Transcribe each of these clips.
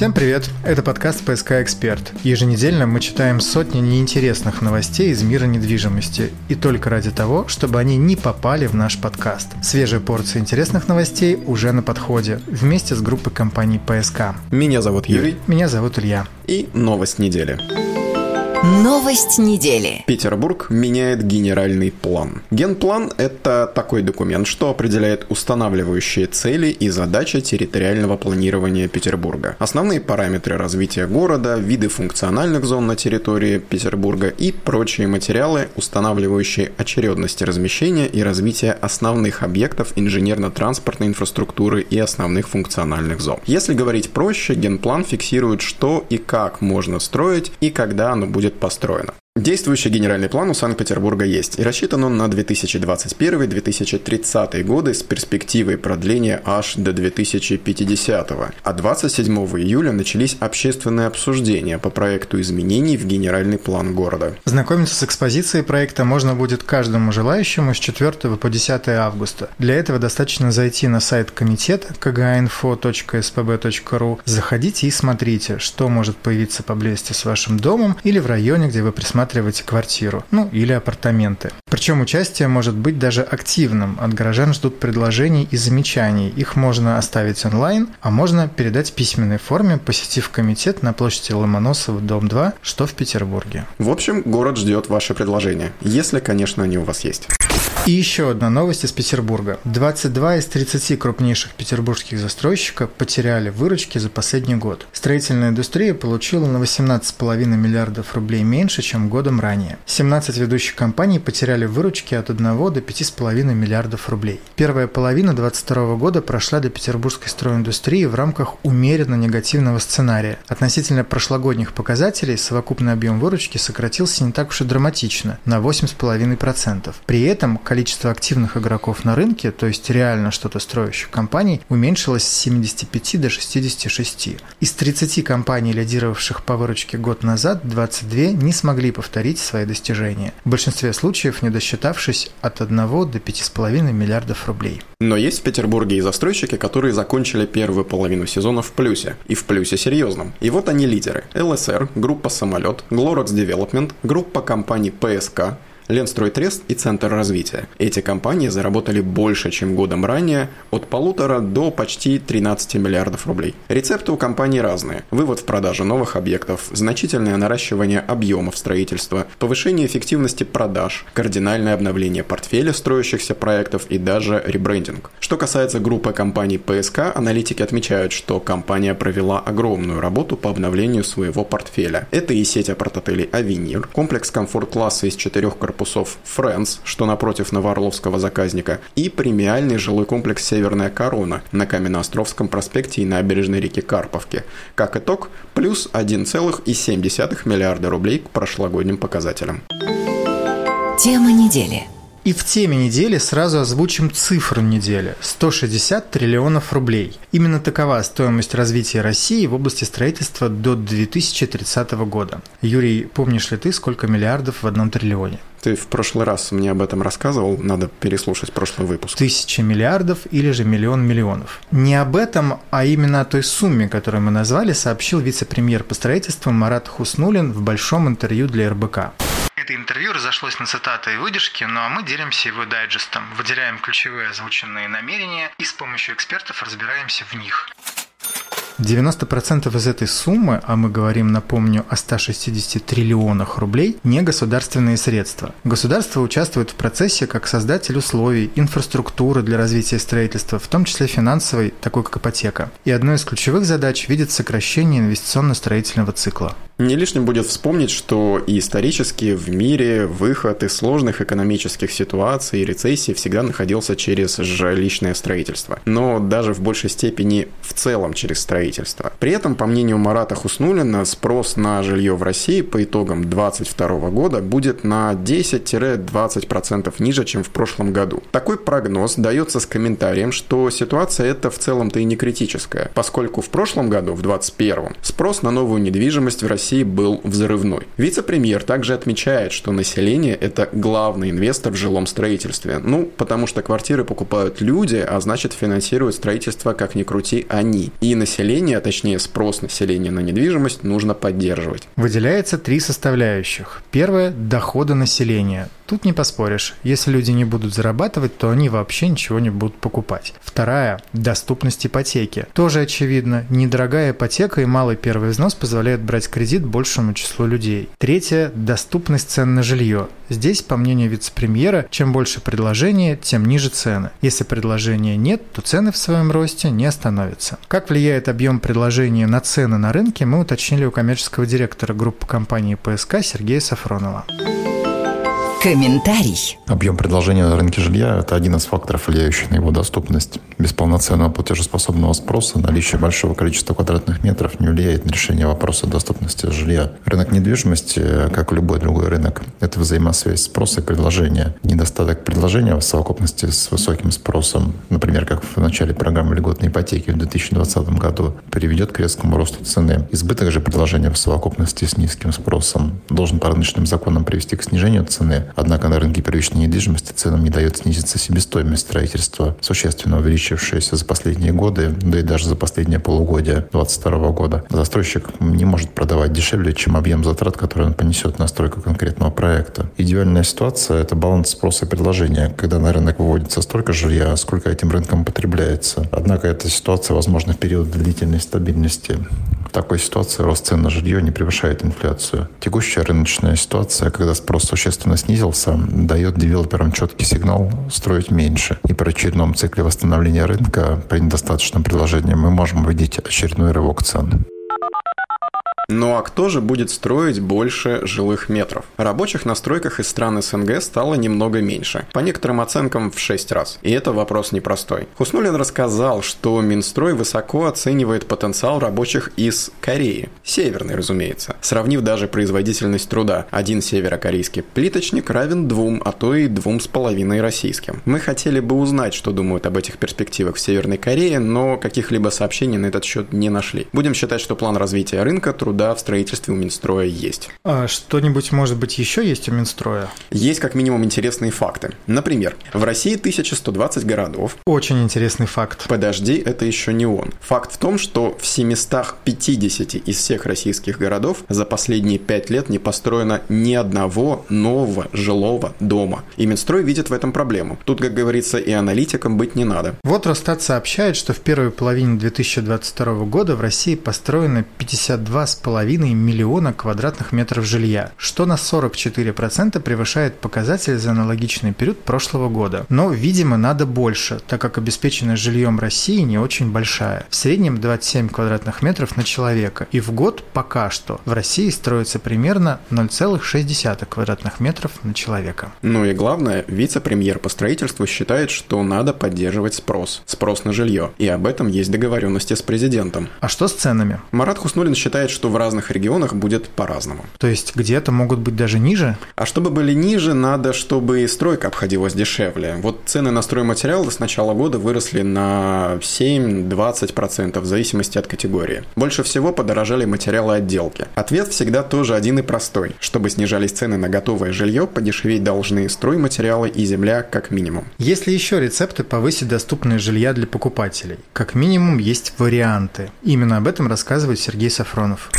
Всем привет! Это подкаст «ПСК Эксперт». Еженедельно мы читаем сотни неинтересных новостей из мира недвижимости. И только ради того, чтобы они не попали в наш подкаст. Свежая порция интересных новостей уже на подходе. Вместе с группой компаний «ПСК». Меня зовут Юрий. Меня зовут Илья. И новость недели. Новость недели. Петербург меняет генеральный план. Генплан – это такой документ, что определяет устанавливающие цели и задачи территориального планирования Петербурга. Основные параметры развития города, виды функциональных зон на территории Петербурга и прочие материалы, устанавливающие очередность размещения и развития основных объектов инженерно-транспортной инфраструктуры и основных функциональных зон. Если говорить проще, генплан фиксирует, что и как можно строить и когда оно будет построено. Действующий генеральный план у Санкт-Петербурга есть, и рассчитан он на 2021-2030 годы с перспективой продления аж до 2050 -го. А 27 июля начались общественные обсуждения по проекту изменений в генеральный план города. Знакомиться с экспозицией проекта можно будет каждому желающему с 4 по 10 августа. Для этого достаточно зайти на сайт комитета kginfo.spb.ru, заходите и смотрите, что может появиться поблизости с вашим домом или в районе, где вы присматриваете рассматриваете квартиру, ну или апартаменты. Причем участие может быть даже активным. От горожан ждут предложений и замечаний. Их можно оставить онлайн, а можно передать в письменной форме, посетив комитет на площади Ломоносова, дом 2, что в Петербурге. В общем, город ждет ваши предложения, если, конечно, они у вас есть. И еще одна новость из Петербурга. 22 из 30 крупнейших петербургских застройщиков потеряли выручки за последний год. Строительная индустрия получила на 18,5 миллиардов рублей меньше, чем годом ранее. 17 ведущих компаний потеряли выручки от 1 до 5,5 миллиардов рублей. Первая половина 2022 года прошла для петербургской стройиндустрии в рамках умеренно негативного сценария. Относительно прошлогодних показателей совокупный объем выручки сократился не так уж и драматично – на 8,5%. При этом количество активных игроков на рынке, то есть реально что-то строящих компаний, уменьшилось с 75 до 66. Из 30 компаний, лидировавших по выручке год назад, 22 не смогли повторить свои достижения. В большинстве случаев не досчитавшись от 1 до 5,5 миллиардов рублей. Но есть в Петербурге и застройщики, которые закончили первую половину сезона в плюсе. И в плюсе серьезном. И вот они лидеры. ЛСР, группа «Самолет», Glorox Development, группа компаний ПСК, Ленстрой-Трест и Центр развития. Эти компании заработали больше, чем годом ранее, от полутора до почти 13 миллиардов рублей. Рецепты у компаний разные. Вывод в продажу новых объектов, значительное наращивание объемов строительства, повышение эффективности продаж, кардинальное обновление портфеля строящихся проектов и даже ребрендинг. Что касается группы компаний ПСК, аналитики отмечают, что компания провела огромную работу по обновлению своего портфеля. Это и сеть апартотелей «Авенир», комплекс комфорт-класса из четырех корпусов корпусов Friends, что напротив Новоорловского заказника, и премиальный жилой комплекс «Северная корона» на Каменноостровском проспекте и набережной реки Карповки. Как итог, плюс 1,7 миллиарда рублей к прошлогодним показателям. Тема недели. И в теме недели сразу озвучим цифру недели – 160 триллионов рублей. Именно такова стоимость развития России в области строительства до 2030 года. Юрий, помнишь ли ты, сколько миллиардов в одном триллионе? Ты в прошлый раз мне об этом рассказывал, надо переслушать прошлый выпуск. Тысяча миллиардов или же миллион миллионов. Не об этом, а именно о той сумме, которую мы назвали, сообщил вице-премьер по строительству Марат Хуснулин в большом интервью для РБК. Это интервью разошлось на цитаты и выдержки, ну а мы делимся его дайджестом, выделяем ключевые озвученные намерения и с помощью экспертов разбираемся в них. 90% из этой суммы, а мы говорим, напомню, о 160 триллионах рублей, не государственные средства. Государство участвует в процессе как создатель условий, инфраструктуры для развития строительства, в том числе финансовой, такой как ипотека. И одной из ключевых задач видит сокращение инвестиционно-строительного цикла. Не лишним будет вспомнить, что и исторически в мире выход из сложных экономических ситуаций и рецессий всегда находился через жилищное строительство. Но даже в большей степени в целом через строительство. При этом, по мнению Марата Хуснулина, спрос на жилье в России по итогам 2022 года будет на 10-20% ниже, чем в прошлом году. Такой прогноз дается с комментарием, что ситуация эта в целом-то и не критическая, поскольку в прошлом году, в 2021, спрос на новую недвижимость в России России был взрывной. Вице-премьер также отмечает, что население – это главный инвестор в жилом строительстве. Ну, потому что квартиры покупают люди, а значит финансируют строительство, как ни крути, они. И население, а точнее спрос населения на недвижимость нужно поддерживать. Выделяется три составляющих. Первое – доходы населения. Тут не поспоришь. Если люди не будут зарабатывать, то они вообще ничего не будут покупать. Вторая – доступность ипотеки. Тоже очевидно. Недорогая ипотека и малый первый взнос позволяют брать кредит большему числу людей. Третье – доступность цен на жилье. Здесь, по мнению вице-премьера, чем больше предложения, тем ниже цены. Если предложения нет, то цены в своем росте не остановятся. Как влияет объем предложения на цены на рынке, мы уточнили у коммерческого директора группы компании ПСК Сергея Сафронова. Комментарий. Объем предложения на рынке жилья – это один из факторов, влияющих на его доступность. Без полноценного платежеспособного спроса наличие большого количества квадратных метров не влияет на решение вопроса доступности жилья. Рынок недвижимости, как и любой другой рынок, это взаимосвязь спроса и предложения. Недостаток предложения в совокупности с высоким спросом, например, как в начале программы льготной ипотеки в 2020 году, приведет к резкому росту цены. Избыток же предложения в совокупности с низким спросом должен по рыночным законам привести к снижению цены, Однако на рынке первичной недвижимости ценам не дает снизиться себестоимость строительства, существенно увеличившаяся за последние годы, да и даже за последнее полугодие 2022 года. Застройщик не может продавать дешевле, чем объем затрат, который он понесет на стройку конкретного проекта. Идеальная ситуация – это баланс спроса и предложения, когда на рынок выводится столько жилья, сколько этим рынком потребляется. Однако эта ситуация возможна в период длительной стабильности. В такой ситуации рост цен на жилье не превышает инфляцию. Текущая рыночная ситуация, когда спрос существенно снизился, дает девелоперам четкий сигнал строить меньше. И при очередном цикле восстановления рынка при недостаточном предложении мы можем увидеть очередной рывок цен. Ну а кто же будет строить больше жилых метров? Рабочих на стройках из стран СНГ стало немного меньше. По некоторым оценкам в 6 раз. И это вопрос непростой. Хуснулин рассказал, что Минстрой высоко оценивает потенциал рабочих из Кореи. Северный, разумеется. Сравнив даже производительность труда. Один северокорейский плиточник равен двум, а то и двум с половиной российским. Мы хотели бы узнать, что думают об этих перспективах в Северной Корее, но каких-либо сообщений на этот счет не нашли. Будем считать, что план развития рынка труда да, в строительстве у Минстроя есть. А что-нибудь, может быть, еще есть у Минстроя? Есть как минимум интересные факты. Например, в России 1120 городов. Очень интересный факт. Подожди, это еще не он. Факт в том, что в 750 из всех российских городов за последние 5 лет не построено ни одного нового жилого дома. И Минстрой видит в этом проблему. Тут, как говорится, и аналитикам быть не надо. Вот Росстат сообщает, что в первой половине 2022 года в России построено 52,5 2,5 миллиона квадратных метров жилья, что на 44% превышает показатель за аналогичный период прошлого года. Но, видимо, надо больше, так как обеспеченность жильем России не очень большая. В среднем 27 квадратных метров на человека. И в год пока что в России строится примерно 0,6 квадратных метров на человека. Ну и главное, вице-премьер по строительству считает, что надо поддерживать спрос. Спрос на жилье. И об этом есть договоренности с президентом. А что с ценами? Марат Хуснулин считает, что в разных регионах будет по-разному. То есть где-то могут быть даже ниже? А чтобы были ниже, надо, чтобы и стройка обходилась дешевле. Вот цены на стройматериалы с начала года выросли на 7-20% в зависимости от категории. Больше всего подорожали материалы отделки. Ответ всегда тоже один и простой. Чтобы снижались цены на готовое жилье, подешеветь должны стройматериалы и земля как минимум. Есть ли еще рецепты повысить доступность жилья для покупателей? Как минимум есть варианты. Именно об этом рассказывает Сергей Сафронов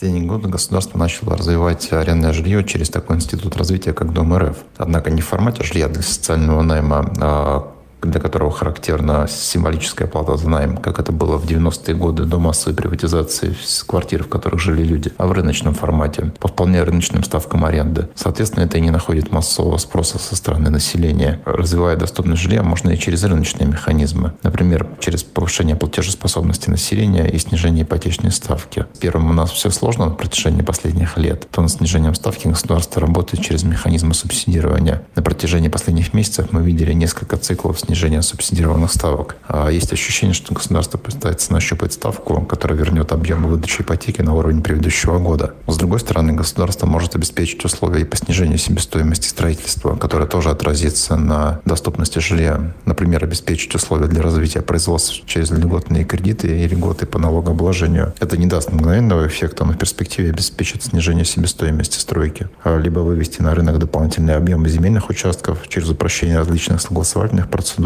последние годы государство начало развивать арендное жилье через такой институт развития, как Дом РФ. Однако не в формате жилья для социального найма, а для которого характерна символическая плата за найм, как это было в 90-е годы до массовой приватизации квартир, в которых жили люди, а в рыночном формате, по вполне рыночным ставкам аренды. Соответственно, это и не находит массового спроса со стороны населения. Развивая доступность жилья, можно и через рыночные механизмы. Например, через повышение платежеспособности населения и снижение ипотечной ставки. Первым у нас все сложно на протяжении последних лет. То над снижением ставки государство работает через механизмы субсидирования. На протяжении последних месяцев мы видели несколько циклов снижения снижения субсидированных ставок. А есть ощущение, что государство пытается нащупать ставку, которая вернет объемы выдачи ипотеки на уровень предыдущего года. С другой стороны, государство может обеспечить условия и по снижению себестоимости строительства, которое тоже отразится на доступности жилья. Например, обеспечить условия для развития производства через льготные кредиты и льготы по налогообложению. Это не даст мгновенного эффекта, но в перспективе обеспечит снижение себестоимости стройки. Либо вывести на рынок дополнительные объемы земельных участков через упрощение различных согласовательных процедур,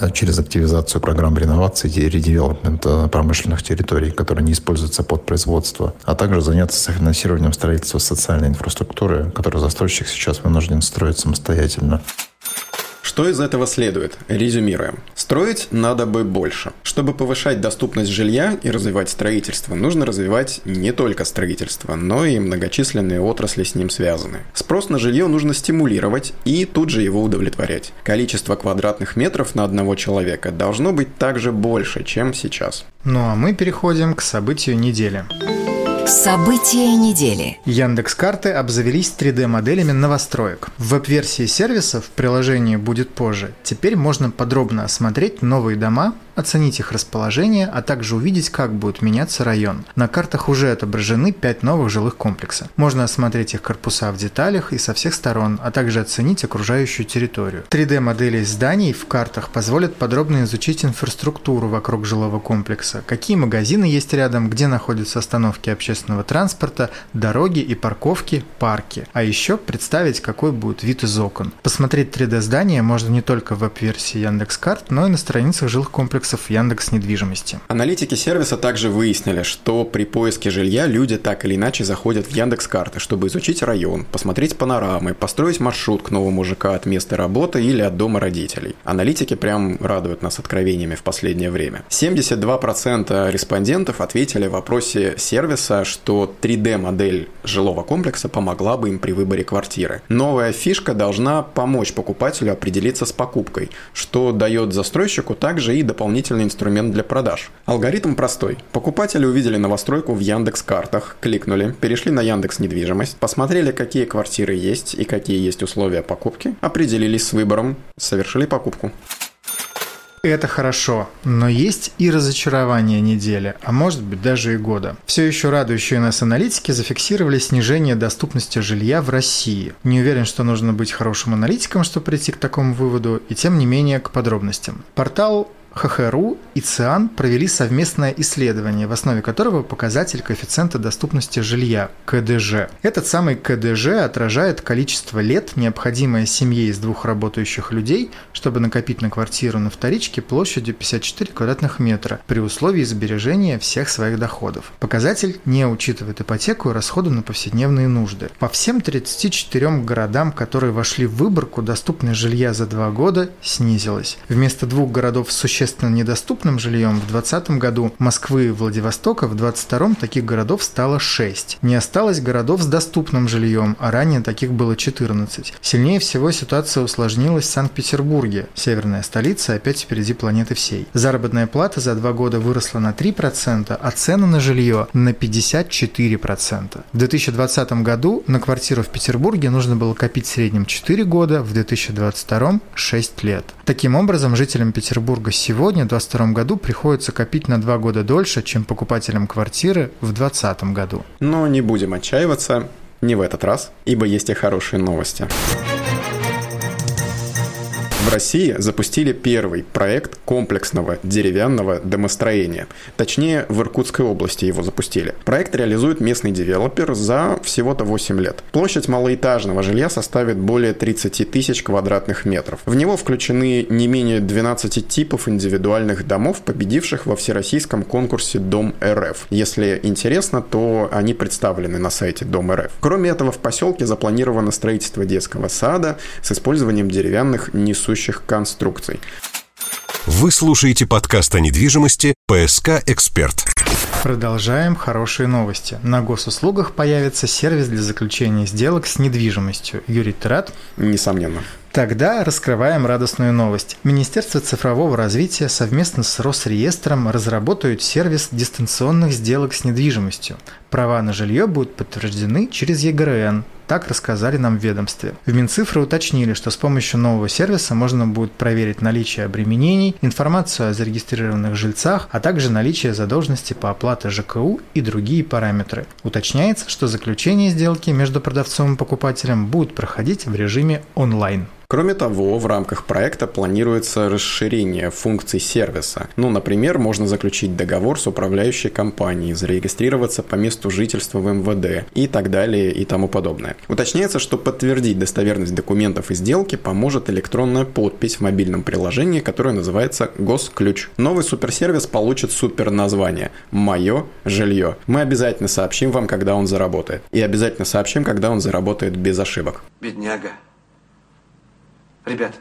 а через активизацию программ реновации и редевелопмента промышленных территорий, которые не используются под производство, а также заняться софинансированием строительства социальной инфраструктуры, которую застройщик сейчас вынужден строить самостоятельно. Что из этого следует? Резюмируем. Строить надо бы больше. Чтобы повышать доступность жилья и развивать строительство, нужно развивать не только строительство, но и многочисленные отрасли с ним связаны. Спрос на жилье нужно стимулировать и тут же его удовлетворять. Количество квадратных метров на одного человека должно быть также больше, чем сейчас. Ну а мы переходим к событию недели. События недели. Яндекс карты обзавелись 3D-моделями новостроек. В веб-версии сервиса в приложении будет позже. Теперь можно подробно осмотреть новые дома, оценить их расположение, а также увидеть, как будет меняться район. На картах уже отображены 5 новых жилых комплексов. Можно осмотреть их корпуса в деталях и со всех сторон, а также оценить окружающую территорию. 3D-модели зданий в картах позволят подробно изучить инфраструктуру вокруг жилого комплекса, какие магазины есть рядом, где находятся остановки общественного транспорта, дороги и парковки, парки. А еще представить, какой будет вид из окон. Посмотреть 3D-здание можно не только в веб-версии Яндекс.Карт, но и на страницах жилых комплексов Яндекс недвижимости. Аналитики сервиса также выяснили, что при поиске жилья люди так или иначе заходят в Яндекс карты, чтобы изучить район, посмотреть панорамы, построить маршрут к новому ЖК от места работы или от дома родителей. Аналитики прям радуют нас откровениями в последнее время. 72% респондентов ответили в вопросе сервиса, что 3D-модель жилого комплекса помогла бы им при выборе квартиры. Новая фишка должна помочь покупателю определиться с покупкой, что дает застройщику также и дополнительный инструмент для продаж. Алгоритм простой. Покупатели увидели новостройку в Яндекс картах, кликнули, перешли на Яндекс недвижимость, посмотрели, какие квартиры есть и какие есть условия покупки, определились с выбором, совершили покупку. Это хорошо, но есть и разочарование недели, а может быть даже и года. Все еще радующие нас аналитики зафиксировали снижение доступности жилья в России. Не уверен, что нужно быть хорошим аналитиком, чтобы прийти к такому выводу, и тем не менее к подробностям. Портал ХХРУ и ЦИАН провели совместное исследование, в основе которого показатель коэффициента доступности жилья – КДЖ. Этот самый КДЖ отражает количество лет, необходимое семье из двух работающих людей, чтобы накопить на квартиру на вторичке площадью 54 квадратных метра при условии сбережения всех своих доходов. Показатель не учитывает ипотеку и расходы на повседневные нужды. По всем 34 городам, которые вошли в выборку, доступность жилья за два года снизилась. Вместо двух городов существенно существенно недоступным жильем в 2020 году Москвы и Владивостока, в 2022 таких городов стало 6. Не осталось городов с доступным жильем, а ранее таких было 14. Сильнее всего ситуация усложнилась в Санкт-Петербурге. Северная столица опять впереди планеты всей. Заработная плата за два года выросла на 3%, а цены на жилье на 54%. В 2020 году на квартиру в Петербурге нужно было копить в среднем 4 года, в 2022 – 6 лет. Таким образом, жителям Петербурга сегодня, в 2022 году, приходится копить на два года дольше, чем покупателям квартиры в 2020 году. Но не будем отчаиваться, не в этот раз, ибо есть и хорошие новости. России запустили первый проект комплексного деревянного домостроения. Точнее, в Иркутской области его запустили. Проект реализует местный девелопер за всего-то 8 лет. Площадь малоэтажного жилья составит более 30 тысяч квадратных метров. В него включены не менее 12 типов индивидуальных домов, победивших во всероссийском конкурсе «Дом РФ». Если интересно, то они представлены на сайте Дом РФ. Кроме этого, в поселке запланировано строительство детского сада с использованием деревянных несущих несущих конструкций. Вы слушаете подкаст о недвижимости «ПСК Эксперт». Продолжаем хорошие новости. На госуслугах появится сервис для заключения сделок с недвижимостью. Юрий, ты рад? Несомненно. Тогда раскрываем радостную новость. Министерство цифрового развития совместно с Росреестром разработают сервис дистанционных сделок с недвижимостью. Права на жилье будут подтверждены через ЕГРН, Так рассказали нам в ведомстве. В Минцифры уточнили, что с помощью нового сервиса можно будет проверить наличие обременений, информацию о зарегистрированных жильцах, а также наличие задолженности по оплате ЖКУ и другие параметры. Уточняется, что заключение сделки между продавцом и покупателем будет проходить в режиме онлайн. Кроме того, в рамках проекта планируется расширение функций сервиса. Ну, например, можно заключить договор с управляющей компанией, зарегистрироваться по месту жительства в МВД и так далее и тому подобное. Уточняется, что подтвердить достоверность документов и сделки поможет электронная подпись в мобильном приложении, которое называется «Госключ». Новый суперсервис получит супер название «Мое жилье». Мы обязательно сообщим вам, когда он заработает. И обязательно сообщим, когда он заработает без ошибок. Бедняга. Ребят,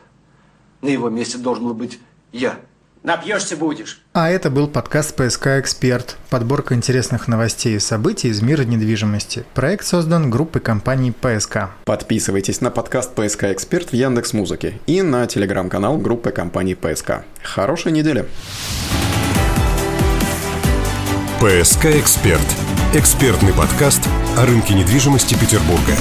на его месте должен был быть я. Напьешься будешь. А это был подкаст «ПСК Эксперт». Подборка интересных новостей и событий из мира недвижимости. Проект создан группой компаний «ПСК». Подписывайтесь на подкаст «ПСК Эксперт» в Яндекс Музыке и на телеграм-канал группы компаний «ПСК». Хорошей недели! «ПСК Эксперт» – экспертный подкаст о рынке недвижимости Петербурга.